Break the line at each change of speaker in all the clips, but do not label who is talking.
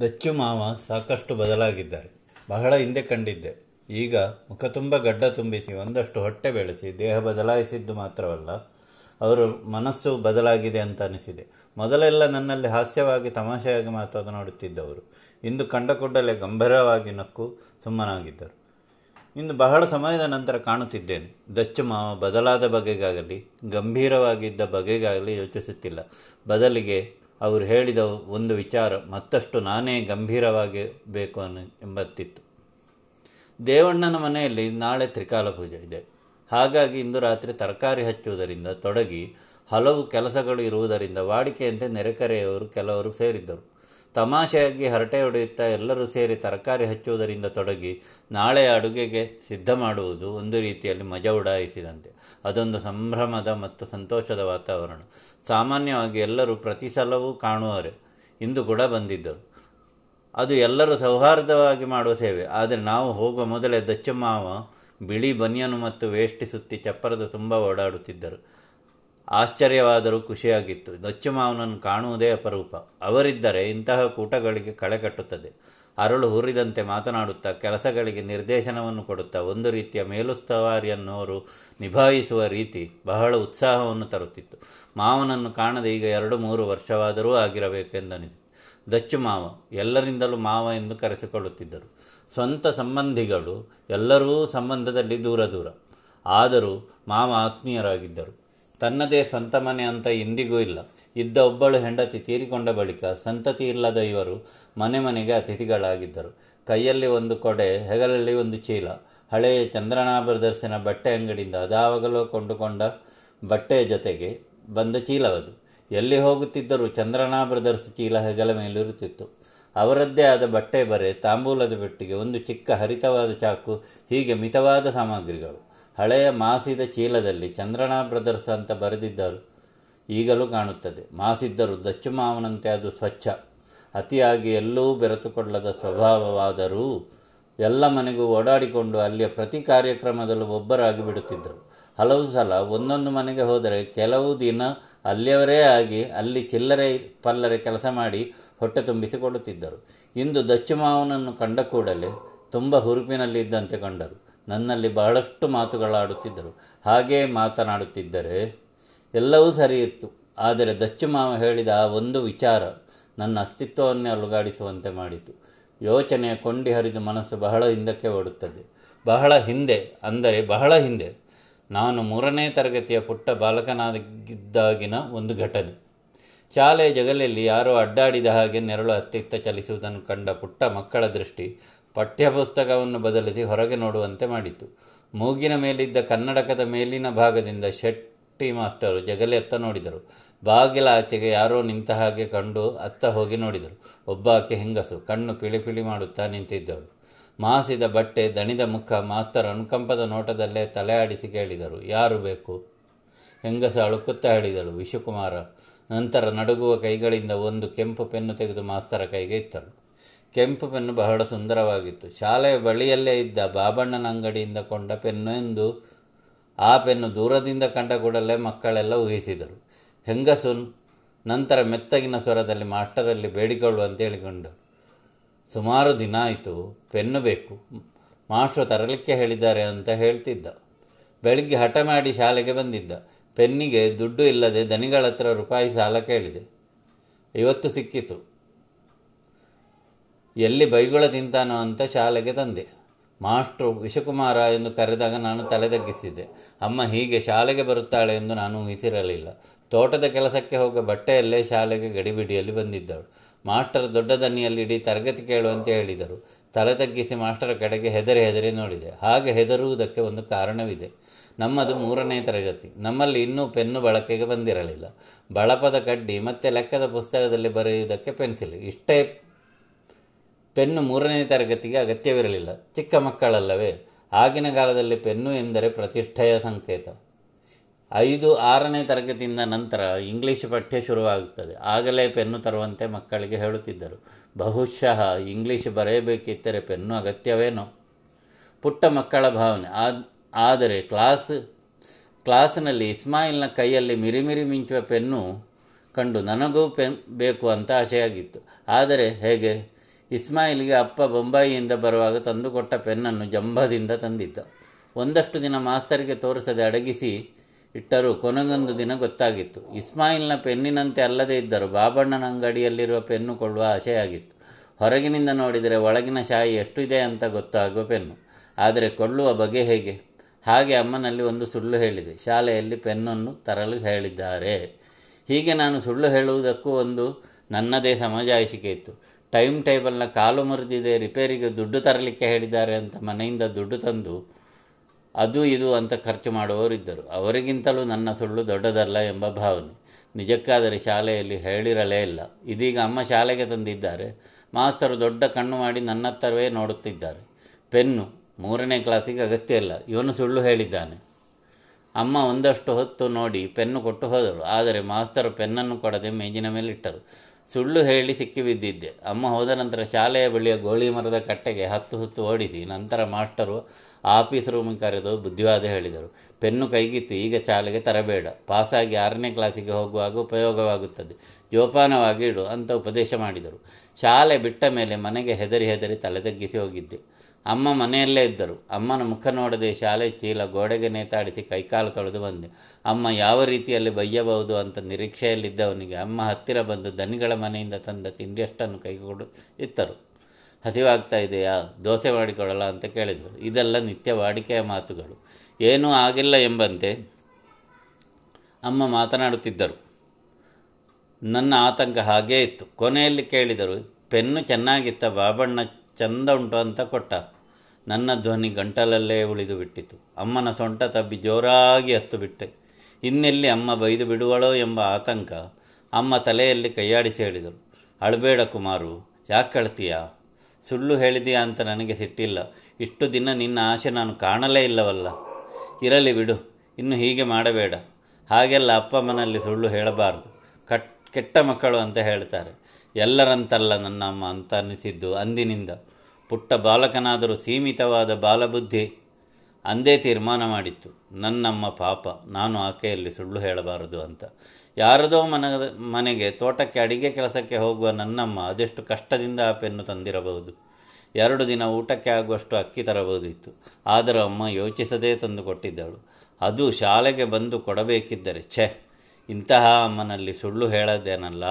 ದಚ್ಚು ಮಾವ ಸಾಕಷ್ಟು ಬದಲಾಗಿದ್ದಾರೆ. ಬಹಳ ಹಿಂದೆ ಕಂಡಿದ್ದೆ. ಈಗ ಮುಖ ತುಂಬ ಗಡ್ಡ ತುಂಬಿಸಿ ಒಂದಷ್ಟು ಹೊಟ್ಟೆ ಬೆಳೆಸಿ ದೇಹ ಬದಲಾಯಿಸಿದ್ದು ಮಾತ್ರವಲ್ಲ, ಅವರು ಮನಸ್ಸು ಬದಲಾಗಿದೆ ಅಂತ ಅನಿಸಿದೆ. ಮೊದಲೆಲ್ಲ ನನ್ನಲ್ಲಿ ಹಾಸ್ಯವಾಗಿ, ತಮಾಷೆಯಾಗಿ ಮಾತನಾಡುತ್ತಿದ್ದವರು ಇಂದು ಕಂಡ ಕೂಡಲೇ ಗಂಭೀರವಾಗಿ ನಕ್ಕು ಸುಮ್ಮನಾಗಿದ್ದರು. ಇಂದು ಬಹಳ ಸಮಯದ ನಂತರ ಕಾಣುತ್ತಿದ್ದೇನೆ. ದಚ್ಚು ಮಾವ ಬದಲಾದ ಬಗೆಗಾಗಲಿ, ಗಂಭೀರವಾಗಿದ್ದ ಬಗೆಗಾಗಲಿ ಯೋಚಿಸುತ್ತಿಲ್ಲ. ಬದಲಿಗೆ ಅವರು ಹೇಳಿದ ಒಂದು ವಿಚಾರ, ಮತ್ತಷ್ಟು ನಾನೇ ಗಂಭೀರವಾಗಿ ಬೇಕು ಅನ್ನು ಎಂಬತ್ತಿತ್ತು. ದೇವಣ್ಣನ ಮನೆಯಲ್ಲಿ ನಾಳೆ ತ್ರಿಕಾಲ ಪೂಜೆ ಇದೆ. ಹಾಗಾಗಿ ಇಂದು ರಾತ್ರಿ ತರಕಾರಿ ಹಚ್ಚುವುದರಿಂದ ತೊಡಗಿ ಹಲವು ಕೆಲಸಗಳು ಇರುವುದರಿಂದ ವಾಡಿಕೆಯಂತೆ ನೆರೆಕರೆಯವರು ಕೆಲವರು ಸೇರಿದ್ದರು. ತಮಾಷೆಯಾಗಿ ಹರಟೆ ಹೊಡೆಯುತ್ತಾ ಎಲ್ಲರೂ ಸೇರಿ ತರಕಾರಿ ಹಚ್ಚುವುದರಿಂದ ತೊಡಗಿ ನಾಳೆ ಅಡುಗೆಗೆ ಸಿದ್ಧ ಮಾಡುವುದು ಒಂದು ರೀತಿಯಲ್ಲಿ ಮಜಾ ಉಡಾಯಿಸಿದಂತೆ. ಅದೊಂದು ಸಂಭ್ರಮದ ಮತ್ತು ಸಂತೋಷದ ವಾತಾವರಣ. ಸಾಮಾನ್ಯವಾಗಿ ಎಲ್ಲರೂ ಪ್ರತಿ ಸಲವೂ ಕಾಣುವರೆ ಇಂದು ಕೂಡ ಬಂದಿದ್ದರು. ಅದು ಎಲ್ಲರೂ ಸೌಹಾರ್ದವಾಗಿ ಮಾಡುವ ಸೇವೆ. ಆದರೆ ನಾವು ಹೋಗುವ ಮೊದಲೇ ದಚ್ಚು ಮಾವ, ಬಿಳಿ ಬನಿಯನು ಮತ್ತು ವೇಷ್ಟಿ ಸುತ್ತಿ ಚಪ್ಪರದ ತುಂಬ ಓಡಾಡುತ್ತಿದ್ದರು. ಆಶ್ಚರ್ಯವಾದರೂ ಖುಷಿಯಾಗಿತ್ತು. ದಚ್ಚು ಮಾವನನ್ನು ಕಾಣುವುದೇ ಅಪರೂಪ. ಅವರಿದ್ದರೆ ಇಂತಹ ಕೂಟಗಳಿಗೆ ಕಳೆ ಕಟ್ಟುತ್ತದೆ. ಅರಳು ಹುರಿದಂತೆ ಮಾತನಾಡುತ್ತಾ ಕೆಲಸಗಳಿಗೆ ನಿರ್ದೇಶನವನ್ನು ಕೊಡುತ್ತಾ ಒಂದು ರೀತಿಯ ಮೇಲುಸ್ತವಾರಿಯನ್ನು ಅವರು ನಿಭಾಯಿಸುವ ರೀತಿ ಬಹಳ ಉತ್ಸಾಹವನ್ನು ತರುತ್ತಿತ್ತು. ಮಾವನನ್ನು ಕಾಣದೆ ಈಗ ಎರಡು ಮೂರು ವರ್ಷವಾದರೂ ಆಗಿರಬೇಕೆಂದನಿಸಿತು ದಚ್ಚು ಮಾವ, ಎಲ್ಲರಿಂದಲೂ ಮಾವ ಎಂದು ಕರೆಸಿಕೊಳ್ಳುತ್ತಿದ್ದರು. ಸ್ವಂತ ಸಂಬಂಧಿಗಳು ಎಲ್ಲರೂ ಸಂಬಂಧದಲ್ಲಿ ದೂರ ದೂರ. ಆದರೂ ಮಾವ ಆತ್ಮೀಯರಾಗಿದ್ದರು. ತನ್ನದೇ ಸ್ವಂತ ಮನೆ ಅಂತ ಇಂದಿಗೂ ಇಲ್ಲ. ಇದ್ದ ಒಬ್ಬಳು ಹೆಂಡತಿ ತೀರಿಕೊಂಡ ಬಳಿಕ ಸಂತತಿ ಇಲ್ಲದ ಇವರು ಮನೆ ಮನೆಗೆ ಅತಿಥಿಗಳಾಗಿದ್ದರು. ಕೈಯಲ್ಲಿ ಒಂದು ಕೊಡೆ, ಹೆಗಲಲ್ಲಿ ಒಂದು ಚೀಲ. ಹಳೆಯ ಚಂದ್ರನಾ ಬ್ರದರ್ಸಿನ ಬಟ್ಟೆ ಅಂಗಡಿಯಿಂದ ಅದಾವಾಗಲೂ ಕೊಂಡುಕೊಂಡ ಬಟ್ಟೆಯ ಜೊತೆಗೆ ಬಂದ ಚೀಲವದು. ಎಲ್ಲಿ ಹೋಗುತ್ತಿದ್ದರೂ ಚಂದ್ರನಾ ಬ್ರದರ್ಸ್ ಚೀಲ ಹೆಗಲ ಮೇಲಿರುತ್ತಿತ್ತು. ಅವರದ್ದೇ ಆದ ಬಟ್ಟೆ ಬರೆ ತಾಂಬೂಲದ ಬೆಟ್ಟಿಗೆ ಒಂದು ಚಿಕ್ಕ ಹರಿತವಾದ ಚಾಕು, ಹೀಗೆ ಮಿತವಾದ ಸಾಮಗ್ರಿಗಳು. ಹಳೆಯ ಮಾಸಿದ ಚೀಲದಲ್ಲಿ ಚಂದ್ರನಾ ಬ್ರದರ್ಸ್ ಅಂತ ಬರೆದಿದ್ದರು, ಈಗಲೂ ಕಾಣುತ್ತದೆ. ಮಾಸಿದ್ದರು, ದಚ್ಚು ಮಾವನಂತೆ ಅದು ಸ್ವಚ್ಛ. ಅತಿಯಾಗಿ ಎಲ್ಲೂ ಬೆರೆತುಕೊಳ್ಳದ ಸ್ವಭಾವವಾದರೂ ಎಲ್ಲ ಮನೆಗೂ ಓಡಾಡಿಕೊಂಡು ಅಲ್ಲಿಯ ಪ್ರತಿ ಕಾರ್ಯಕ್ರಮದಲ್ಲೂ ಒಬ್ಬರಾಗಿ ಬಿಡುತ್ತಿದ್ದರು. ಹಲವು ಸಲ ಒಂದೊಂದು ಮನೆಗೆ ಹೋದರೆ ಕೆಲವು ದಿನ ಅಲ್ಲಿಯವರೇ ಆಗಿ ಅಲ್ಲಿ ಚಿಲ್ಲರೆ ಪಲ್ಲರೆ ಕೆಲಸ ಮಾಡಿ ಹೊಟ್ಟೆ ತುಂಬಿಸಿಕೊಳ್ಳುತ್ತಿದ್ದರು. ಇಂದು ದಚ್ಚು ಮಾವನನ್ನು ಕಂಡ ಕೂಡಲೇ ತುಂಬ ಹುರುಪಿನಲ್ಲಿದ್ದಂತೆ ಕಂಡರು. ನನ್ನಲ್ಲಿ ಬಹಳಷ್ಟು ಮಾತುಗಳಾಡುತ್ತಿದ್ದರು. ಹಾಗೇ ಮಾತನಾಡುತ್ತಿದ್ದರೆ ಎಲ್ಲವೂ ಸರಿ ಇತ್ತು ಆದರೆ ದಚ್ಚು ಮಾವ ಹೇಳಿದ ಆ ಒಂದು ವಿಚಾರ ನನ್ನ ಅಸ್ತಿತ್ವವನ್ನೇ ಅಲುಗಾಡಿಸುವಂತೆ ಮಾಡಿತು. ಯೋಚನೆಯ ಕೊಂಡಿ ಹರಿದು ಮನಸ್ಸು ಬಹಳ ಹಿಂದಕ್ಕೆ ಓಡುತ್ತದೆ. ಬಹಳ ಹಿಂದೆ, ಅಂದರೆ ಬಹಳ ಹಿಂದೆ. ನಾನು ಮೂರನೇ ತರಗತಿಯ ಪುಟ್ಟ ಬಾಲಕನಾಗಿದ್ದಾಗಿನ ಒಂದು ಘಟನೆ. ಶಾಲೆಯ ಜಗಲಿಯಲ್ಲಿ ಯಾರೋ ಅಡ್ಡಾಡಿದ ಹಾಗೆ ನೆರಳು ಅತ್ತಿತ್ತ ಚಲಿಸುವುದನ್ನು ಕಂಡ ಪುಟ್ಟ ಮಕ್ಕಳ ದೃಷ್ಟಿ ಪಠ್ಯಪುಸ್ತಕವನ್ನು ಬದಲಿಸಿ ಹೊರಗೆ ನೋಡುವಂತೆ ಮಾಡಿತು. ಮೂಗಿನ ಮೇಲಿದ್ದ ಕನ್ನಡಕದ ಮೇಲಿನ ಭಾಗದಿಂದ ಶೆಟ್ಟಿ ಮಾಸ್ಟರು ಜಗಲೆತ್ತ ನೋಡಿದರು. ಬಾಗಿಲ ಆಚೆಗೆ ಯಾರೋ ನಿಂತ ಹಾಗೆ ಕಂಡು ಅತ್ತ ಹೋಗಿ ನೋಡಿದರು. ಒಬ್ಬಾಕೆ ಹೆಂಗಸು, ಕಣ್ಣು ಪಿಳಿಪಿಳಿ ಪಿಳಿ ಮಾಡುತ್ತಾ ನಿಂತಿದ್ದಳು. ಮಾಸಿದ ಬಟ್ಟೆ ದಣಿದ ಮುಖ ಮಾಸ್ತರ್ ಅನುಕಂಪದ ನೋಟದಲ್ಲೇ ತಲೆ ಆಡಿಸಿ ಕೇಳಿದರು. ಯಾರು ಬೇಕು? ಹೆಂಗಸು ಅಳುಕುತ್ತಾ ಹೇಳಿದಳು. ವಿಶುಕುಮಾರ. ನಂತರ ನಡುಗುವ ಕೈಗಳಿಂದ ಒಂದು ಕೆಂಪು ಪೆನ್ನು ತೆಗೆದು ಮಾಸ್ತರ ಕೈಗೆ ಇತ್ತಳು. ಕೆಂಪು ಪೆನ್ನು ಬಹಳ ಸುಂದರವಾಗಿತ್ತು. ಶಾಲೆಯ ಬಳಿಯಲ್ಲೇ ಇದ್ದ ಬಾಬಣ್ಣನ ಅಂಗಡಿಯಿಂದ ಕೊಂಡ ಪೆನ್ನು ಎಂದು ಆ ಪೆನ್ನು ದೂರದಿಂದ ಕಂಡ ಕೂಡಲೇ ಮಕ್ಕಳೆಲ್ಲ ಊಹಿಸಿದರು. ಹೆಂಗಸು ನಂತರ ಮೆತ್ತಗಿನ ಸ್ವರದಲ್ಲಿ, ಮಾಸ್ಟರಲ್ಲಿ ಬೇಡಿಕೊಳ್ಳುವಂತೆ ಹೇಳಿಕೊಂಡರು ಸುಮಾರು ದಿನ ಆಯಿತು, ಪೆನ್ನು ಬೇಕು, ಮಾಸ್ಟ್ರು ತರಲಿಕ್ಕೆ ಹೇಳಿದ್ದಾರೆ ಅಂತ ಹೇಳ್ತಿದ್ದ. ಬೆಳಿಗ್ಗೆ ಹಠ ಮಾಡಿ ಶಾಲೆಗೆ ಬಂದಿದ್ದ. ಪೆನ್ನಿಗೆ ದುಡ್ಡು ಇಲ್ಲದೆ ದನಿಗಳ ಹತ್ರ ರೂಪಾಯಿ ಸಾಲ ಕೇಳಿದೆ. ಇವತ್ತು ಸಿಕ್ಕಿತು. ಎಲ್ಲಿ ಬೈಗುಳ ತಿಂತಾನೋ ಅಂತ ಶಾಲೆಗೆ ತಂದೆ. ಮಾಸ್ಟ್ರು ವಿಷಕುಮಾರ ಎಂದು ಕರೆದಾಗ ನಾನು ತಲೆದಗ್ಗಿಸಿದ್ದೆ ಅಮ್ಮ ಹೀಗೆ ಶಾಲೆಗೆ ಬರುತ್ತಾಳೆ ಎಂದು ನಾನು ಊಹಿಸಿರಲಿಲ್ಲ. ತೋಟದ ಕೆಲಸಕ್ಕೆ ಹೋಗೋ ಬಟ್ಟೆಯಲ್ಲೇ ಶಾಲೆಗೆ ಗಡಿಬಿಡಿಯಲ್ಲಿ ಬಂದಿದ್ದಳು. ಮಾಸ್ಟರ್ ದೊಡ್ಡ ದನಿಯಲ್ಲಿ ಇಡೀ ತರಗತಿ ಕೇಳುವಂತೆ ಹೇಳಿದರು. ತಲೆ ತಗ್ಗಿಸಿ ಮಾಸ್ಟರ ಕಡೆಗೆ ಹೆದರಿ ಹೆದರಿ ನೋಡಿದೆ. ಹಾಗೆ ಹೆದರುವುದಕ್ಕೆ ಒಂದು ಕಾರಣವಿದೆ. ನಮ್ಮದು ಮೂರನೇ ತರಗತಿ. ನಮ್ಮಲ್ಲಿ ಇನ್ನೂ ಪೆನ್ನು ಬಳಕೆಗೆ ಬಂದಿರಲಿಲ್ಲ. ಬಳಪದ ಕಡ್ಡಿ ಮತ್ತು ಲೆಕ್ಕದ ಪುಸ್ತಕದಲ್ಲಿ ಬರೆಯುವುದಕ್ಕೆ ಪೆನ್ಸಿಲ್. ಇಷ್ಟೇ ಪೆನ್ನು ಮೂರನೇ ತರಗತಿಗೆ ಅಗತ್ಯವಿರಲಿಲ್ಲ. ಚಿಕ್ಕ ಮಕ್ಕಳಲ್ಲವೇ? ಆಗಿನ ಕಾಲದಲ್ಲಿ ಪೆನ್ನು ಎಂದರೆ ಪ್ರತಿಷ್ಠೆಯ ಸಂಕೇತ. ಐದು, ಆರನೇ ತರಗತಿಯಿಂದ ನಂತರ ಇಂಗ್ಲೀಷ್ ಪಠ್ಯ ಶುರುವಾಗುತ್ತದೆ. ಆಗಲೇ ಪೆನ್ನು ತರುವಂತೆ ಮಕ್ಕಳಿಗೆ ಹೇಳುತ್ತಿದ್ದರು. ಬಹುಶಃ ಇಂಗ್ಲೀಷ್ ಬರೆಯಬೇಕಿದ್ದರೆ ಪೆನ್ನು ಅಗತ್ಯವೇನೋ? ಪುಟ್ಟ ಮಕ್ಕಳ ಭಾವನೆ. ಆದರೆ ಕ್ಲಾಸ್, ಕ್ಲಾಸ್ನಲ್ಲಿ ಇಸ್ಮಾಯಿಲ್ನ ಕೈಯಲ್ಲಿ ಮಿರಿಮಿರಿ ಮಿಂಚುವ ಪೆನ್ನು ಕಂಡು ನನಗೂ ಪೆನ್ ಬೇಕು ಅಂತ ಆಸೆಯಾಗಿತ್ತು. ಆದರೆ ಹೇಗೆ? ಇಸ್ಮಾಯಿಲ್ಗೆ ಅಪ್ಪ ಬೊಂಬಾಯಿಯಿಂದ ಬರುವಾಗ ತಂದುಕೊಟ್ಟ ಪೆನ್ನನ್ನು ಜಂಬದಿಂದ ತಂದಿದ್ದ. ಒಂದಷ್ಟು ದಿನ ಮಾಸ್ತರಿಗೆ ತೋರಿಸದೆ ಅಡಗಿಸಿ ಇಟ್ಟರೂ ಕೊನೆಗೊಂದು ದಿನ ಗೊತ್ತಾಗಿತ್ತು. ಇಸ್ಮಾಯಿಲ್ನ ಪೆನ್ನಿನಂತೆ ಅಲ್ಲದೇ ಇದ್ದರು ಬಾಬಣ್ಣನ ಅಂಗಡಿಯಲ್ಲಿರುವ ಪೆನ್ನು ಕೊಳ್ಳುವ ಆಶೆಯಾಗಿತ್ತು ಹೊರಗಿನಿಂದ ನೋಡಿದರೆ ಒಳಗಿನ ಶಾಯಿ ಎಷ್ಟು ಇದೆ ಅಂತ ಗೊತ್ತಾಗುವ ಪೆನ್ನು. ಆದರೆ ಕೊಳ್ಳುವ ಬಗೆ ಹೇಗೆ? ಹಾಗೆ ಅಮ್ಮನಲ್ಲಿ ಒಂದು ಸುಳ್ಳು ಹೇಳಿದೆ. ಶಾಲೆಯಲ್ಲಿ ಪೆನ್ನನ್ನು ತರಲು ಹೇಳಿದ್ದಾರೆ. ಹೀಗೆ ನಾನು ಸುಳ್ಳು ಹೇಳುವುದಕ್ಕೂ ಒಂದು ನನ್ನದೇ ಸಮಜಾಯಿಷಿಕೆ ಇತ್ತು. ಟೈಮ್ ಟೇಬಲ್ನ ಕಾಲು ಮುರಿದಿದೆ, ರಿಪೇರಿಗೆ ದುಡ್ಡು ತರಲಿಕ್ಕೆ ಹೇಳಿದ್ದಾರೆ ಅಂತ ಮನೆಯಿಂದ ದುಡ್ಡು ತಂದು, ಅದು ಇದು ಅಂತ ಖರ್ಚು ಮಾಡುವವರಿದ್ದರು ಅವರಿಗಿಂತಲೂ ನನ್ನ ಸುಳ್ಳು ದೊಡ್ಡದಲ್ಲ ಎಂಬ ಭಾವನೆ. ನಿಜಕ್ಕಾದರೆ ಶಾಲೆಯಲ್ಲಿ ಹೇಳಿರಲೇ ಇಲ್ಲ. ಇದೀಗ ಅಮ್ಮ ಶಾಲೆಗೆ ತಂದಿದ್ದಾರೆ. ಮಾಸ್ತರು ದೊಡ್ಡ ಕಣ್ಣು ಮಾಡಿ ನನ್ನತ್ತರವೇ ನೋಡುತ್ತಿದ್ದಾರೆ. ಪೆನ್ನು, ಮೂರನೇ ಕ್ಲಾಸಿಗೆ ಅಗತ್ಯ ಇಲ್ಲ. ಇವನು ಸುಳ್ಳು ಹೇಳಿದ್ದಾನೆ. ಅಮ್ಮ ಒಂದಷ್ಟು ಹೊತ್ತು ನೋಡಿ ಪೆನ್ನು ಕೊಟ್ಟು ಹೋದರು. ಆದರೆ ಮಾಸ್ತರು ಪೆನ್ನನ್ನು ಕೊಡದೆ ಮೇಜಿನ ಮೇಲಿಟ್ಟರು. ಸುಳ್ಳು ಹೇಳಿ ಸಿಕ್ಕಿಬಿದ್ದಿದ್ದೆ ಅಮ್ಮ ಹೋದ ನಂತರ ಶಾಲೆಯ ಬಳಿಯ ಗೋಳಿ ಮರದ ಕಟ್ಟೆಗೆ ಹತ್ತು ಹೊತ್ತು ಓಡಿಸಿ ನಂತರ ಮಾಸ್ಟರು ಆಫೀಸ್ ರೂಮಿಗೆ ಕರೆದು ಬುದ್ಧಿವಾದ ಹೇಳಿದರು. ಪೆನ್ನು ಕೈಗಿತ್ತು, ಈಗ ಶಾಲೆಗೆ ತರಬೇಡ. ಪಾಸಾಗಿ ಆರನೇ ಕ್ಲಾಸಿಗೆ ಹೋಗುವಾಗ ಉಪಯೋಗವಾಗುತ್ತದೆ. ಜೋಪಾನವಾಗಿ ಇಡು ಅಂತ ಉಪದೇಶ ಮಾಡಿದರು. ಶಾಲೆ ಬಿಟ್ಟ ಮೇಲೆ ಮನೆಗೆ ಹೆದರಿ ಹೆದರಿ ತಲೆ ತಗ್ಗಿಸಿ ಹೋಗಿದ್ದೆ. ಅಮ್ಮ ಮನೆಯಲ್ಲೇ ಇದ್ದರು. ಅಮ್ಮನ ಮುಖ ನೋಡದೆ ಶಾಲೆ ಚೀಲ ಗೋಡೆಗೆ ನೇತಾಡಿಸಿ ಕೈಕಾಲು ತೊಳೆದು ಬಂದೆ. ಅಮ್ಮ ಯಾವ ರೀತಿಯಲ್ಲಿ ಬೈಯಬಹುದು ಅಂತ ನಿರೀಕ್ಷೆಯಲ್ಲಿದ್ದವನಿಗೆ ಅಮ್ಮ ಹತ್ತಿರ ಬಂದು ದನಿಗಳ ಮನೆಯಿಂದ ತಂದ ತಿಂಡಿಯಷ್ಟನ್ನು ಕೈಗೊಡು ಇತ್ತರು. ಹಸಿವಾಗ್ತಾ ಇದೆಯಾ? ದೋಸೆ ಮಾಡಿಕೊಡಲ್ಲ ಅಂತ ಕೇಳಿದರು. ಇದೆಲ್ಲ ನಿತ್ಯ ವಾಡಿಕೆಯ ಮಾತುಗಳು. ಏನೂ ಆಗಿಲ್ಲ ಎಂಬಂತೆ. ಅಮ್ಮ ಮಾತನಾಡುತ್ತಿದ್ದರು. ನನ್ನ ಆತಂಕ ಹಾಗೇ ಇತ್ತು. ಕೊನೆಯಲ್ಲಿ ಕೇಳಿದರು, ಪೆನ್ನು ಚೆನ್ನಾಗಿತ್ತ ಬಾಬಣ್ಣ ಚಂದ ಉಂಟು ಅಂತ ಕೊಟ್ಟ. ನನ್ನ ಧ್ವನಿ ಗಂಟಲಲ್ಲೇ ಉಳಿದು ಬಿಟ್ಟಿತು. ಅಮ್ಮನ ಸೊಂಟ ತಬ್ಬಿ ಜೋರಾಗಿ ಹತ್ತು ಬಿಟ್ಟೆ. ಇನ್ನೆಲ್ಲಿ ಅಮ್ಮ ಬೈದು ಬಿಡುವಳೋ ಎಂಬ ಆತಂಕ ಅಮ್ಮ ತಲೆಯಲ್ಲಿ ಕೈಯಾಡಿಸಿ ಹೇಳಿದರು ಅಳಬೇಡ ಕುಮಾರು, ಯಾಕೆ ಕಳ್ತೀಯಾ ಸುಳ್ಳು ಹೇಳಿದೀಯಾ ಅಂತ ನನಗೆ ಸಿಟ್ಟಿಲ್ಲ. ಇಷ್ಟು ದಿನ ನಿನ್ನ ಆಸೆ ನಾನು ಕಾಣಲೇ ಇಲ್ಲವಲ್ಲ. ಇರಲಿ ಬಿಡು, ಇನ್ನು ಹೀಗೆ ಮಾಡಬೇಡ. ಹಾಗೆಲ್ಲ ಅಪ್ಪ ಅಮ್ಮನಲ್ಲಿ ಸುಳ್ಳು ಹೇಳಬಾರ್ದು. ಕಟ್, ಕೆಟ್ಟ ಮಕ್ಕಳು ಅಂತ ಹೇಳ್ತಾರೆ. ಎಲ್ಲರಂತಲ್ಲ ನನ್ನ ಅಮ್ಮ ಅಂತ ಅನ್ನಿಸಿದ್ದು ಅಂದಿನಿಂದ. ಪುಟ್ಟ ಬಾಲಕನಾದರೂ ಸೀಮಿತವಾದ ಬಾಲಬುದ್ಧಿ, ಅಂದೇ ತೀರ್ಮಾನ ಮಾಡಿತ್ತು. ನನ್ನಮ್ಮ ಪಾಪ, ನಾನು ಆಕೆಯಲ್ಲಿ ಸುಳ್ಳು ಹೇಳಬಾರದು ಅಂತ. ಯಾರದೋ ಮನ ಮನೆಗೆ, ತೋಟಕ್ಕೆ, ಅಡಿಗೆ ಕೆಲಸಕ್ಕೆ ಹೋಗುವ ನನ್ನಮ್ಮ ಅದೆಷ್ಟು ಕಷ್ಟದಿಂದ ಆ ಪೆನ್ನು ತಂದಿರಬಹುದು. ಎರಡು ದಿನ ಊಟಕ್ಕೆ ಆಗುವಷ್ಟು ಅಕ್ಕಿ ತರಬಹುದಿತ್ತು. ಆದರೂ ಅಮ್ಮ ಯೋಚಿಸದೇ ತಂದು ಕೊಟ್ಟಿದ್ದಳು. ಅದು ಶಾಲೆಗೆ ಬಂದು ಕೊಡಬೇಕಿದ್ದರೆ ಛೆ, ಇಂತಹ ಅಮ್ಮನಲ್ಲಿ ಸುಳ್ಳು ಹೇಳದೇನಲ್ಲ.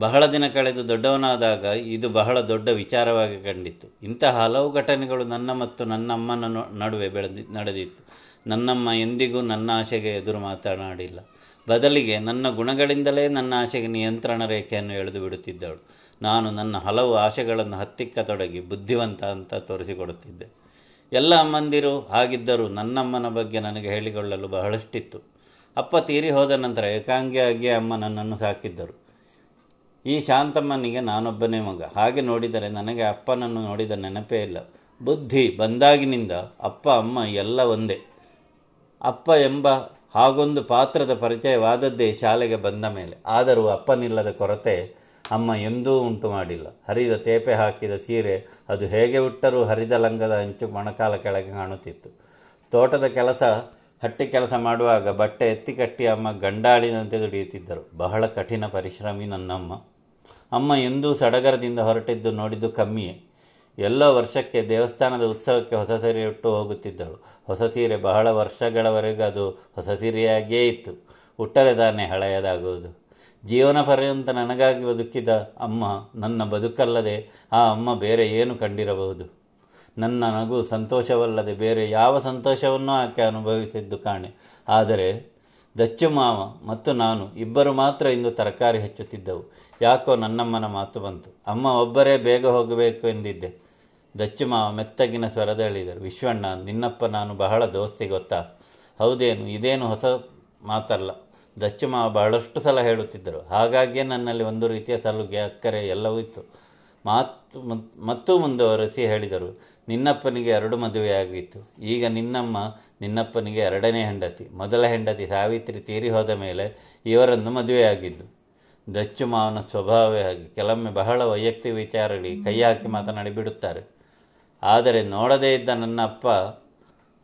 ಬಹಳ ದಿನ ಕಳೆದು ದೊಡ್ಡವನಾದಾಗ ಇದು ಬಹಳ ದೊಡ್ಡ ವಿಚಾರವಾಗಿ ಕಂಡಿತ್ತು. ಇಂತಹ ಹಲವು ಘಟನೆಗಳು ನನ್ನ ಮತ್ತು ನನ್ನಮ್ಮನ ನಡುವೆ ಬೆಳೆದಿ, ನಡೆದಿತ್ತು. ನನ್ನಮ್ಮ ಎಂದಿಗೂ ನನ್ನ ಆಶೆಗೆ ಎದುರು ಮಾತನಾಡಿಲ್ಲ. ಬದಲಿಗೆ ನನ್ನ ಗುಣಗಳಿಂದಲೇ ನನ್ನ ಆಶೆಗೆ ನಿಯಂತ್ರಣ ರೇಖೆಯನ್ನು ಎಳೆದು ಬಿಡುತ್ತಿದ್ದಳು ನಾನು ನನ್ನ ಹಲವು ಆಶೆಗಳನ್ನು ಹತ್ತಿಕ್ಕತೊಡಗಿ ಬುದ್ಧಿವಂತ ಅಂತ ತೋರಿಸಿಕೊಡುತ್ತಿದ್ದೆ. ಎಲ್ಲ ಅಮ್ಮಂದಿರು ಹಾಗಿದ್ದರೂ ನನ್ನಮ್ಮನ ಬಗ್ಗೆ ನನಗೆ ಹೇಳಿಕೊಳ್ಳಲು ಬಹಳಷ್ಟಿತ್ತು. ಅಪ್ಪ ತೀರಿ ಹೋದ ನಂತರ ಏಕಾಂಗಿಯಾಗಿ ಅಮ್ಮ ನನ್ನನ್ನು ಸಾಕಿದ್ದರು. ಈ ಶಾಂತಮ್ಮನಿಗೆ ನಾನೊಬ್ಬನೇ ಮಗ. ಹಾಗೆ ನೋಡಿದರೆ ನನಗೆ ಅಪ್ಪನನ್ನು ನೋಡಿದ ನೆನಪೇ ಇಲ್ಲ. ಬುದ್ಧಿ ಬಂದಾಗಿನಿಂದ ಅಪ್ಪ, ಅಮ್ಮ ಎಲ್ಲ ಒಂದೇ. ಅಪ್ಪ ಎಂಬ ಹಾಗೊಂದು ಪಾತ್ರದ ಪರಿಚಯವಾದದ್ದೇ ಶಾಲೆಗೆ ಬಂದ ಮೇಲೆ. ಆದರೂ ಅಪ್ಪನಿಲ್ಲದ ಕೊರತೆ ಅಮ್ಮ ಎಂದೂ ಉಂಟು ಮಾಡಿಲ್ಲ. ಹರಿದ ತೇಪೆ ಹಾಕಿದ ಸೀರೆ ಅದು ಹೇಗೆ ಉಟ್ಟರೂ ಹರಿದ ಲಂಗದ ಅಂಚು ಮೊಣಕಾಲ ಕೆಳಗೆ ಕಾಣುತ್ತಿತ್ತು. ತೋಟದ ಕೆಲಸ, ಹಟ್ಟಿ ಕೆಲಸ ಮಾಡುವಾಗ ಬಟ್ಟೆ ಎತ್ತಿ ಕಟ್ಟಿ ಅಮ್ಮ ಗಂಡಾಳಿನಂತೆ ದುಡಿಯುತ್ತಿದ್ದರು. ಬಹಳ ಕಠಿಣ ಪರಿಶ್ರಮಿ ನನ್ನಮ್ಮ. ಅಮ್ಮ ಎಂದೂ ಸಡಗರದಿಂದ ಹೊರಟಿದ್ದು ನೋಡಿದ್ದು ಕಮ್ಮಿಯೇ. ಎಲ್ಲ ವರ್ಷಕ್ಕೆ ದೇವಸ್ಥಾನದ ಉತ್ಸವಕ್ಕೆ ಹೊಸ ಸೀರೆ ಉಟ್ಟು ಹೋಗುತ್ತಿದ್ದಳು. ಹೊಸ ಸೀರೆ ಬಹಳ ವರ್ಷಗಳವರೆಗೂ ಅದು ಹೊಸ ಸೀರೆಯಾಗಿಯೇ ಇತ್ತು. ಉಟ್ಟರೆ ತಾನೇ ಹಳೆಯದಾಗುವುದು. ಜೀವನ ಪರ್ಯಂತ ನನಗಾಗಿ ಬದುಕಿದ ಅಮ್ಮ ನನ್ನ ಬದುಕಲ್ಲದೆ ಆ ಅಮ್ಮ ಬೇರೆ ಏನು ಕಂಡಿರಬಹುದು? ನನ್ನ ನಗು ಸಂತೋಷವಲ್ಲದೆ ಬೇರೆ ಯಾವ ಸಂತೋಷವನ್ನೂ ಆಕೆ ಅನುಭವಿಸಿದ್ದು ಕಾಣೆ. ಆದರೆ ದಚ್ಚು ಮಾವ ಮತ್ತು ನಾನು ಇಬ್ಬರು ಮಾತ್ರ ಇಂದು ತರಕಾರಿ ಹೆಚ್ಚುತ್ತಿದ್ದವು. ಯಾಕೋ ನನ್ನಮ್ಮನ ಮಾತು ಬಂತು. ಅಮ್ಮ, ಒಬ್ಬರೇ ಬೇಗ ಹೋಗಬೇಕು ಎಂದಿದ್ದೆ. ದಚ್ಚು ಮಾವ ಮೆತ್ತಗಿನ ಸ್ವರದ ಹೇಳಿದರು ವಿಶ್ವಣ್ಣ, ನಿನ್ನಪ್ಪ ನಾನು ಬಹಳ ದೋಸ್ತಿ ಗೊತ್ತಾ? ಹೌದೇನು, ಇದೇನು ಹೊಸ ಮಾತಲ್ಲ. ದಚ್ಚು ಮಾವ ಬಹಳಷ್ಟು ಸಲ ಹೇಳುತ್ತಿದ್ದರು. ಹಾಗಾಗಿಯೇ ನನ್ನಲ್ಲಿ ಒಂದು ರೀತಿಯ ಸಲುಗೆ, ಅಕ್ಕರೆ ಎಲ್ಲವೂ ಇತ್ತು. ಮಾತು ಮತ್ತೂ ಮುಂದುವರೆಸಿ ಹೇಳಿದರು, ನಿನ್ನಪ್ಪನಿಗೆ ಎರಡು ಮದುವೆಯಾಗಿತ್ತು. ಈಗ ನಿನ್ನಮ್ಮ ನಿನ್ನಪ್ಪನಿಗೆ ಎರಡನೇ ಹೆಂಡತಿ. ಮೊದಲ ಹೆಂಡತಿ ಸಾವಿತ್ರಿ ತೀರಿ ಹೋದ ಮೇಲೆ ಇವರನ್ನು ಮದುವೆಯಾಗಿದ್ದು. ದಚ್ಚು ಮಾವನ ಸ್ವಭಾವವೇ ಹಾಗೆ. ಕೆಲವೊಮ್ಮೆ ಬಹಳ ವೈಯಕ್ತಿಕ ವಿಚಾರಗಳಿಗೆ ಕೈ ಹಾಕಿ ಮಾತನಾಡಿ ಬಿಡುತ್ತಾರೆ. ಆದರೆ ನೋಡದೇ ಇದ್ದ ನನ್ನ ಅಪ್ಪ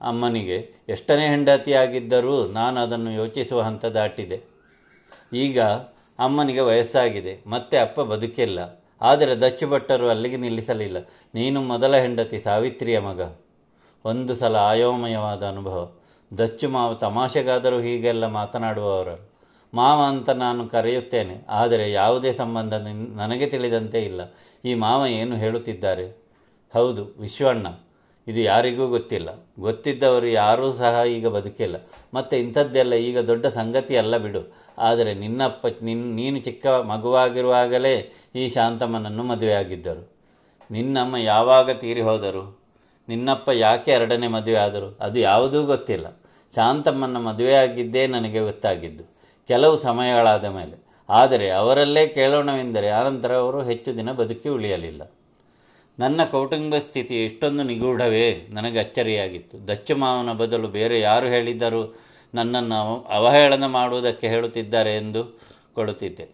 ಅಮ್ಮನಿಗೆ ಎಷ್ಟನೇ ಹೆಂಡತಿಯಾಗಿದ್ದರೂ ನಾನು ಅದನ್ನು ಯೋಚಿಸುವ ಹಂತ ದಾಟಿದೆ. ಈಗ ಅಮ್ಮನಿಗೆ ವಯಸ್ಸಾಗಿದೆ. ಮತ್ತೆ ಅಪ್ಪ ಬದುಕಿಲ್ಲ. ಆದರೆ ದಚ್ಚು ಭಟ್ಟರು ಅಲ್ಲಿಗೆ ನಿಲ್ಲಿಸಲಿಲ್ಲ. ನೀನು ಮೊದಲ ಹೆಂಡತಿ ಸಾವಿತ್ರಿಯ ಮಗ. ಒಂದು ಸಲ ಆಯೋಮಯವಾದ ಅನುಭವ. ದಚ್ಚು ಮಾವ ತಮಾಷೆಗಾದರೂ ಹೀಗೆಲ್ಲ ಮಾತನಾಡುವವರು. ಮಾವ ಅಂತ ನಾನು ಕರೆಯುತ್ತೇನೆ, ಆದರೆ ಯಾವುದೇ ಸಂಬಂಧ ನಿನ್- ನನಗೆ ತಿಳಿದಂತೆ ಇಲ್ಲ. ಈ ಮಾವ ಏನು ಹೇಳುತ್ತಿದ್ದಾರೆ? ಹೌದು, ವಿಶ್ವಣ್ಣ. ಇದು ಯಾರಿಗೂ ಗೊತ್ತಿಲ್ಲ. ಗೊತ್ತಿದ್ದವರು ಯಾರೂ ಸಹ ಈಗ ಬದುಕಿಲ್ಲ. ಮತ್ತು ಇಂಥದ್ದೆಲ್ಲ ಈಗ ದೊಡ್ಡ ಸಂಗತಿ ಅಲ್ಲ ಬಿಡು. ಆದರೆ ನಿನ್ನಪ್ಪ, ನಿನ್, ನೀನು ಚಿಕ್ಕ ಮಗುವಾಗಿರುವಾಗಲೇ ಈ ಶಾಂತಮ್ಮನನ್ನು ಮದುವೆಯಾಗಿದ್ದರು. ನಿನ್ನಮ್ಮ ಯಾವಾಗ ತೀರಿ ಹೋದರು? ನಿನ್ನಪ್ಪ ಯಾಕೆ ಎರಡನೇ ಮದುವೆ ಆದರು? ಅದು ಯಾವುದೂ ಗೊತ್ತಿಲ್ಲ. ಶಾಂತಮ್ಮನ ಮದುವೆಯಾಗಿದ್ದೇ ನನಗೆ ಗೊತ್ತಾಗಿದ್ದು. ಕೆಲವು ಸಮಯಗಳಾದ ಮೇಲೆ. ಆದರೆ ಅವರಲ್ಲೇ ಕೇಳೋಣವೆಂದರೆ ಆನಂತರ ಅವರು ಹೆಚ್ಚು ದಿನ ಬದುಕಿ ಉಳಿಯಲಿಲ್ಲ. ನನ್ನ ಕೌಟುಂಬ ಸ್ಥಿತಿ ಎಷ್ಟೊಂದು ನಿಗೂಢವೇ, ನನಗೆ ಅಚ್ಚರಿಯಾಗಿತ್ತು. ದಚ್ಚು ಮಾವನ ಬದಲು ಬೇರೆ ಯಾರು ಹೇಳಿದ್ದರೂ? ನನ್ನನ್ನು ಅವ- ಅವಹೇಳನ ಮಾಡುವುದಕ್ಕೆ ಹೇಳುತ್ತಿದ್ದಾರೆ ಎಂದು ಕೊಡುತ್ತಿದ್ದೆ.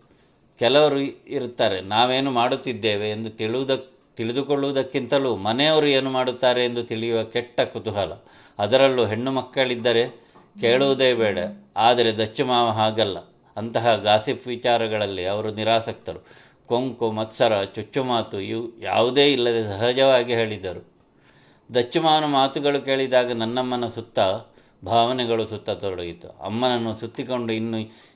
ಕೆಲವರು ಇರುತ್ತಾರೆ, ನಾವೇನು ಮಾಡುತ್ತಿದ್ದೇವೆ ಎಂದು ತಿಳುವುದಕ್ಕೆ ತಿಳಿದುಕೊಳ್ಳುವುದಕ್ಕಿಂತಲೂ ಮನೆಯವರು ಏನು ಮಾಡುತ್ತಾರೆ ಎಂದು ತಿಳಿಯುವ ಕೆಟ್ಟ ಕುತೂಹಲ. ಅದರಲ್ಲೂ ಹೆಣ್ಣು ಮಕ್ಕಳಿದ್ದರೆ ಕೇಳುವುದೇ ಬೇಡ. ಆದರೆ ದಚ್ಚು ಮಾವ ಹಾಗಲ್ಲ. ಅಂತಹ ಗಾಸಿಪ್ ವಿಚಾರಗಳಲ್ಲಿ ಅವರು ನಿರಾಸಕ್ತರು. ಕೊಂಕು, ಮತ್ಸರ, ಚುಚ್ಚುಮಾತು ಇವು ಯಾವುದೇ ಇಲ್ಲದೆ ಸಹಜವಾಗಿ ಹೇಳಿದರು. ದಚ್ಚುಮಾನ ಮಾತುಗಳು ಕೇಳಿದಾಗ ನನ್ನಮ್ಮನ ಸುತ್ತ ಭಾವನೆಗಳು ಸುತ್ತ ತೊಡಗಿತು. ಅಮ್ಮನನ್ನು ಸುತ್ತಿಕೊಂಡು ಇನ್ನು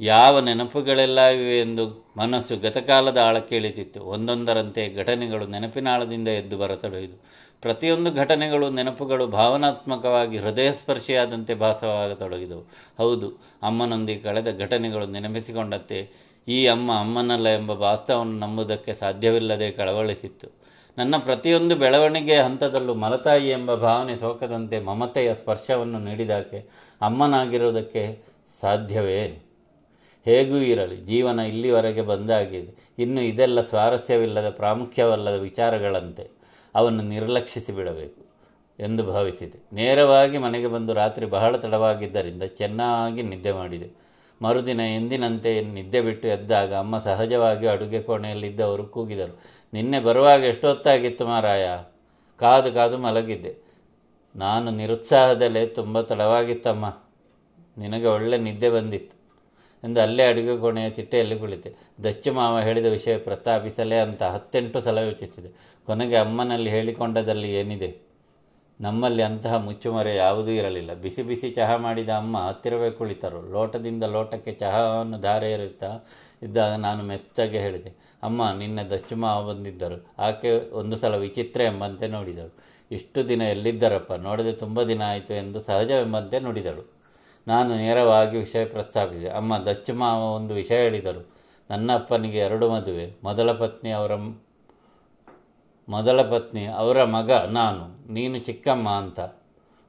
ಯಾವ ನೆನಪುಗಳೆಲ್ಲ ಇವೆ ಎಂದು ಮನಸ್ಸು ಗತಕಾಲದ ಆಳಕ್ಕೆ ಇಳಿತಿತ್ತು ಒಂದೊಂದರಂತೆ ಘಟನೆಗಳು ನೆನಪಿನ ಆಳದಿಂದ ಎದ್ದು ಬರತೊಡಗಿದು ಪ್ರತಿಯೊಂದು ಘಟನೆಗಳು ನೆನಪುಗಳು ಭಾವನಾತ್ಮಕವಾಗಿ ಹೃದಯಸ್ಪರ್ಶಿಯಾದಂತೆ ಭಾಸವಾಗತೊಡಗಿದವು. ಹೌದು, ಅಮ್ಮನೊಂದಿಗೆ ಕಳೆದ ಘಟನೆಗಳು ನೆನಪಿಸಿಕೊಂಡಂತೆ ಈ ಅಮ್ಮ ಅಮ್ಮನಲ್ಲ ಎಂಬ ವಾಸ್ತವವನ್ನು ನಂಬುವುದಕ್ಕೆ ಸಾಧ್ಯವಿಲ್ಲದೆ ಕಳವಳಿಸಿತ್ತು. ನನ್ನ ಪ್ರತಿಯೊಂದು ಬೆಳವಣಿಗೆಯ ಹಂತದಲ್ಲೂ ಮಲತಾಯಿ ಎಂಬ ಭಾವನೆ ಸೋಕದಂತೆ ಮಮತೆಯ ಸ್ಪರ್ಶವನ್ನು ನೀಡಿದಾಕೆ ಅಮ್ಮನಾಗಿರುವುದಕ್ಕೆ ಸಾಧ್ಯವೇ? ಹೇಗೂ ಇರಲಿ, ಜೀವನ ಇಲ್ಲಿವರೆಗೆ ಬಂದಾಗಿದೆ. ಇನ್ನು ಇದೆಲ್ಲ ಸ್ವಾರಸ್ಯವಿಲ್ಲದ ಪ್ರಾಮುಖ್ಯವಲ್ಲದ ವಿಚಾರಗಳಂತೆ ಅವನ್ನು ನಿರ್ಲಕ್ಷಿಸಿ ಬಿಡಬೇಕು ಎಂದು ಭಾವಿಸಿದೆ. ನೇರವಾಗಿ ಮನೆಗೆ ಬಂದು ರಾತ್ರಿ ಬಹಳ ತಡವಾಗಿದ್ದರಿಂದ ಚೆನ್ನಾಗಿ ನಿದ್ದೆ ಮಾಡಿದೆ. ಮರುದಿನ ಎಂದಿನಂತೆ ನಿದ್ದೆ ಬಿಟ್ಟು ಎದ್ದಾಗ ಅಮ್ಮ ಸಹಜವಾಗಿ ಅಡುಗೆ ಕೋಣೆಯಲ್ಲಿದ್ದವರು ಕೂಗಿದರು. ನಿನ್ನೆ ಬರುವಾಗ ಎಷ್ಟೊತ್ತಾಗಿತ್ತು ಮಾರಾಯ? ಕಾದು ಕಾದು ಮಲಗಿದ್ದೆ. ನಾನು ನಿರುತ್ಸಾಹದಲ್ಲೇ ತುಂಬ ತಡವಾಗಿತ್ತಮ್ಮ. ನಿನಗೆ ಒಳ್ಳೆ ನಿದ್ದೆ ಬಂದಿತ್ತು ಎಂದು ಅಲ್ಲೇ ಅಡುಗೆ ಕೋಣೆಯ ಚಿಟ್ಟೆಯಲ್ಲಿ ಕುಳಿತೆ. ದಚ್ಚು ಮಾವ ಹೇಳಿದ ವಿಷಯ ಪ್ರಸ್ತಾಪಿಸಲೇ ಅಂತ ಹತ್ತೆಂಟು ಸಲ ಯೋಚಿಸಿದೆ. ಕೊನೆಗೆ ಅಮ್ಮನಲ್ಲಿ ಹೇಳಿಕೊಂಡದಲ್ಲಿ ಏನಿದೆ? ನಮ್ಮಲ್ಲಿ ಅಂತಹ ಮುಚ್ಚುಮರೆ ಯಾವುದೂ ಇರಲಿಲ್ಲ. ಬಿಸಿ ಬಿಸಿ ಚಹಾ ಮಾಡಿದ ಅಮ್ಮ ಹತ್ತಿರವೇ ಕುಳಿತರು. ಲೋಟದಿಂದ ಲೋಟಕ್ಕೆ ಚಹಾವನ್ನು ಧಾರೆ ಇರುತ್ತಾ ಇದ್ದಾಗ ನಾನು ಮೆತ್ತಗೆ ಹೇಳಿದೆ, ಅಮ್ಮ, ನಿನ್ನೆ ದಚ್ಚು ಮಾವ ಬಂದಿದ್ದರು. ಆಕೆ ಒಂದು ಸಲ ವಿಚಿತ್ರ ಎಂಬಂತೆ ನೋಡಿದಳು. ಇಷ್ಟು ದಿನ ಎಲ್ಲಿದ್ದರಪ್ಪ? ನೋಡದೆ ತುಂಬ ದಿನ ಆಯಿತು ಎಂದು ಸಹಜವೆಂಬಂತೆ ನುಡಿದಳು. ನಾನು ನೇರವಾಗಿ ವಿಷಯ ಪ್ರಸ್ತಾಪಿಸಿದೆ. ಅಮ್ಮ ದಚ್ಚು ಒಂದು ವಿಷಯ ಹೇಳಿದರು. ನನ್ನ ಅಪ್ಪನಿಗೆ ಎರಡು ಮದುವೆ. ಮೊದಲ ಪತ್ನಿ ಅವರ ಮೊದಲ ಪತ್ನಿ, ಅವರ ಮಗ, ನಾನು, ನೀನು ಚಿಕ್ಕಮ್ಮ ಅಂತ.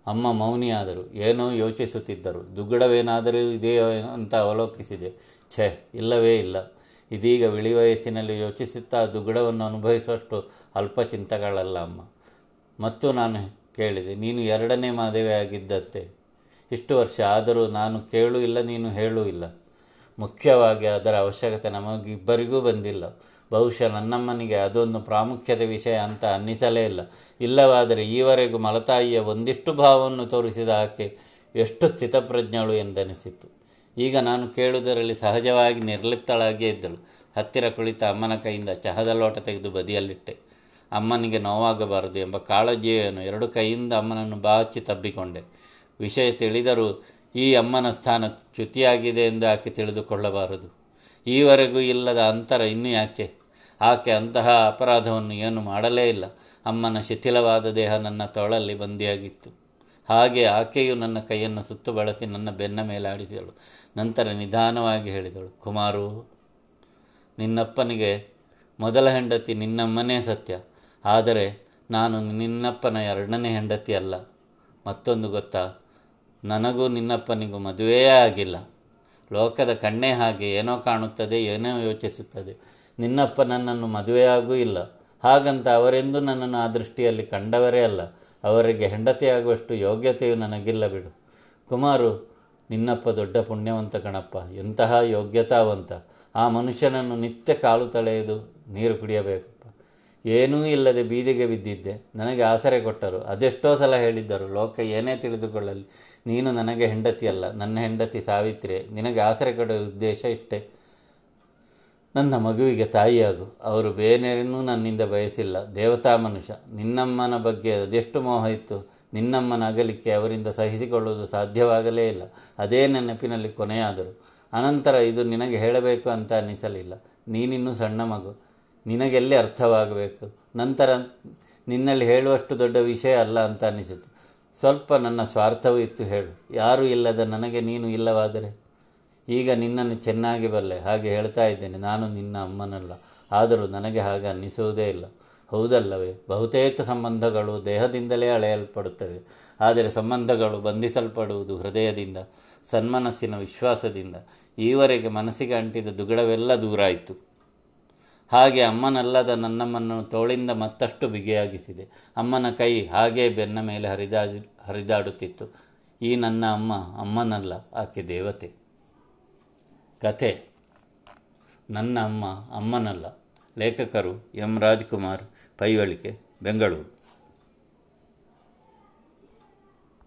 ಅಮ್ಮ ಮೌನಿಯಾದರು. ಏನೋ ಯೋಚಿಸುತ್ತಿದ್ದರು. ದುಗ್ಗಡವೇನಾದರೂ ಇದೆಯೋ ಅಂತ ಅವಲೋಕಿಸಿದೆ. ಛೇ, ಇಲ್ಲವೇ ಇಲ್ಲ. ಇದೀಗ ಬಿಳಿ ವಯಸ್ಸಿನಲ್ಲಿ ಯೋಚಿಸುತ್ತಾ ದುಗ್ಗಡವನ್ನು ಅನುಭವಿಸುವಷ್ಟು ಅಲ್ಪ ಚಿಂತೆಗಳಲ್ಲ ಅಮ್ಮ. ಮತ್ತು ನಾನು ಕೇಳಿದೆ, ನೀನು ಎರಡನೇ ಮದುವೆಯಾಗಿದ್ದಂತೆ ಇಷ್ಟು ವರ್ಷ ಆದರೂ ನಾನು ಕೇಳೂ ಇಲ್ಲ, ನೀನು ಹೇಳೂ ಇಲ್ಲ. ಮುಖ್ಯವಾಗಿ ಅದರ ಅವಶ್ಯಕತೆ ನಮಗಿಬ್ಬರಿಗೂ ಬಂದಿಲ್ಲ. ಬಹುಶಃ ನನ್ನಮ್ಮನಿಗೆ ಅದೊಂದು ಪ್ರಾಮುಖ್ಯದ ವಿಷಯ ಅಂತ ಅನ್ನಿಸಲೇ ಇಲ್ಲ. ಇಲ್ಲವಾದರೆ ಈವರೆಗೂ ಮಲತಾಯಿಯ ಒಂದಿಷ್ಟು ಭಾವವನ್ನು ತೋರಿಸಿದ ಆಕೆ ಎಷ್ಟು ಸ್ಥಿತಪ್ರಜ್ಞಳು ಎಂದನಿಸಿತು. ಈಗ ನಾನು ಕೇಳುವುದರಲ್ಲಿ ಸಹಜವಾಗಿ ನಿರ್ಲಿಪ್ತಳಾಗಿಯೇ ಇದ್ದಳು. ಹತ್ತಿರ ಕುಳಿತ ಅಮ್ಮನ ಕೈಯಿಂದ ಚಹದ ಲೋಟ ತೆಗೆದು ಬದಿಯಲ್ಲಿಟ್ಟೆ. ಅಮ್ಮನಿಗೆ ನೋವಾಗಬಾರದು ಎಂಬ ಕಾಳಜಿಯನ್ನು ಎರಡು ಕೈಯಿಂದ ಅಮ್ಮನನ್ನು ಬಾಚಿ ತಬ್ಬಿಕೊಂಡೆ. ವಿಷಯ ತಿಳಿದರೂ ಈ ಅಮ್ಮನ ಸ್ಥಾನ ಚ್ಯುತಿಯಾಗಿದೆ ಎಂದು ಆಕೆ ತಿಳಿದುಕೊಳ್ಳಬಾರದು. ಈವರೆಗೂ ಇಲ್ಲದ ಅಂತರ ಇನ್ನೂ ಯಾಕೆ? ಆಕೆ ಅಂತಹ ಅಪರಾಧವನ್ನು ಏನು ಮಾಡಲೇ ಇಲ್ಲ. ಅಮ್ಮನ ಶಿಥಿಲವಾದ ದೇಹ ನನ್ನ ತೊಳಲ್ಲಿ ಬಂದಿಯಾಗಿತ್ತು. ಹಾಗೆ ಆಕೆಯು ನನ್ನ ಕೈಯನ್ನು ಸುತ್ತು ಬಳಸಿ ನನ್ನ ಬೆನ್ನ ಮೇಲೆ ಆಡಿಸಿದಳು. ನಂತರ ನಿಧಾನವಾಗಿ ಹೇಳಿದಳು, ಕುಮಾರು, ನಿನ್ನಪ್ಪನಿಗೆ ಮೊದಲ ಹೆಂಡತಿ ನಿನ್ನಮ್ಮನೇ ಸತ್ಯ. ಆದರೆ ನಾನು ನಿನ್ನಪ್ಪನ ಎರಡನೇ ಹೆಂಡತಿ ಅಲ್ಲ. ಮತ್ತೊಂದು ಗೊತ್ತಾ, ನನಗೂ ನಿನ್ನಪ್ಪನಿಗೂ ಮದುವೆಯೇ ಆಗಿಲ್ಲ. ಲೋಕದ ಕಣ್ಣೇ ಹಾಗೆ ಏನೋ ಕಾಣುತ್ತದೆ, ಏನೋ ಯೋಚಿಸುತ್ತದೆ. ನಿನ್ನಪ್ಪ ನನ್ನನ್ನು ಮದುವೆಯಾಗೂ ಇಲ್ಲ. ಹಾಗಂತ ಅವರೆಂದೂ ನನ್ನನ್ನು ಆ ದೃಷ್ಟಿಯಲ್ಲಿ ಕಂಡವರೇ ಅಲ್ಲ. ಅವರಿಗೆ ಹೆಂಡತಿಯಾಗುವಷ್ಟು ಯೋಗ್ಯತೆಯು ನನಗಿಲ್ಲ ಬಿಡು. ಕುಮಾರು, ನಿನ್ನಪ್ಪ ದೊಡ್ಡ ಪುಣ್ಯವಂತ ಕಣಪ್ಪ. ಎಂತಹ ಯೋಗ್ಯತಾವಂತ. ಆ ಮನುಷ್ಯನನ್ನು ನಿತ್ಯ ಕಾಲು ತಳೆಯದು ನೀರು ಕುಡಿಯಬೇಕಪ್ಪ. ಏನೂ ಇಲ್ಲದೆ ಬೀದಿಗೆ ಬಿದ್ದಿದ್ದೆ. ನನಗೆ ಆಸರೆ ಕೊಟ್ಟರು. ಅದೆಷ್ಟೋ ಸಲ ಹೇಳಿದ್ದರು, ಲೋಕ ಏನೇ ತಿಳಿದುಕೊಳ್ಳಲಿ. ನೀನು ನನಗೆ ಹೆಂಡತಿಯಲ್ಲ. ನನ್ನ ಹೆಂಡತಿ ಸಾವಿತ್ರಿ ನಿನಗೆ ಆಸರೆ ಕೊಡುವ ಉದ್ದೇಶ ಇಷ್ಟೇ. ನನ್ನ ಮಗುವಿಗೆ ತಾಯಿಯಾಗು. ಅವರು ಬೇರೇನೂ ನನ್ನಿಂದ ಬಯಸಿಲ್ಲ. ದೇವತಾ ಮನುಷ್ಯ, ನಿನ್ನಮ್ಮನ ಬಗ್ಗೆ ಅದೆಷ್ಟು ಮೋಹ ಇತ್ತು? ನಿನ್ನಮ್ಮನ ಅಗಲಿಕ್ಕೆ ಅವರಿಂದ ಸಹಿಸಿಕೊಳ್ಳುವುದು ಸಾಧ್ಯವಾಗಲೇ ಇಲ್ಲ. ಅದೇ ನೆನಪಿನಲ್ಲಿ ಕೊನೆಯಾದರು. ಅನಂತರ ಇದು ನಿನಗೆ ಹೇಳಬೇಕು ಅಂತ ಅನ್ನಿಸಲಿಲ್ಲ ನೀನಿನ್ನೂ ಸಣ್ಣ ಮಗು. ನಿನಗೆಲ್ಲೇ ಅರ್ಥವಾಗಬೇಕು? ನಂತರ ನಿನ್ನಲ್ಲಿ ಹೇಳುವಷ್ಟು ದೊಡ್ಡ ವಿಷಯ ಅಲ್ಲ ಅಂತ ಅನ್ನಿಸಿತು ಸ್ವಲ್ಪ ನನ್ನ ಸ್ವಾರ್ಥವೂ ಇತ್ತು ಹೇಳು. ಯಾರೂ ಇಲ್ಲದ ನನಗೆ ನೀನು ಇಲ್ಲವಾದರೆ? ಈಗ ನಿನ್ನನ್ನು ಚೆನ್ನಾಗಿ ಬಲ್ಲೆ, ಹಾಗೆ ಹೇಳ್ತಾ ಇದ್ದೇನೆ. ನಾನು ನಿನ್ನ ಅಮ್ಮನಲ್ಲ. ಆದರೂ ನನಗೆ ಹಾಗೆ ಅನ್ನಿಸುವುದೇ ಇಲ್ಲ. ಹೌದಲ್ಲವೇ? ಬಹುತೇಕ ಸಂಬಂಧಗಳು ದೇಹದಿಂದಲೇ ಅಳೆಯಲ್ಪಡುತ್ತವೆ. ಆದರೆ ಸಂಬಂಧಗಳು ಬಂಧಿಸಲ್ಪಡುವುದು ಹೃದಯದಿಂದ, ಸನ್ಮನಸ್ಸಿನ ವಿಶ್ವಾಸದಿಂದ. ಈವರೆಗೆ ಮನಸ್ಸಿಗೆ ಅಂಟಿದ ದುಗಡವೆಲ್ಲ ದೂರಾಯಿತು. ಹಾಗೆ ಅಮ್ಮನಲ್ಲದ ನನ್ನಮ್ಮನ್ನು ತೋಳಿಂದ ಮತ್ತಷ್ಟು ಬಿಗಿಯಾಗಿಸಿದೆ. ಅಮ್ಮನ ಕೈ ಹಾಗೇ ಬೆನ್ನ ಮೇಲೆ ಹರಿದಾ ಹರಿದಾಡುತ್ತಿತ್ತು. ಈ ನನ್ನ ಅಮ್ಮ ಅಮ್ಮನಲ್ಲ, ಆಕೆ ದೇವತೆ. ಕತೆ. ನನ್ನ ಅಮ್ಮ ಅಮ್ಮನಲ್ಲ ಲೇಖಕರು ಎಂ. ರಾಜ್ಕುಮಾರ್ ಪೈವಳಿಕೆ ಬೆಂಗಳೂರು.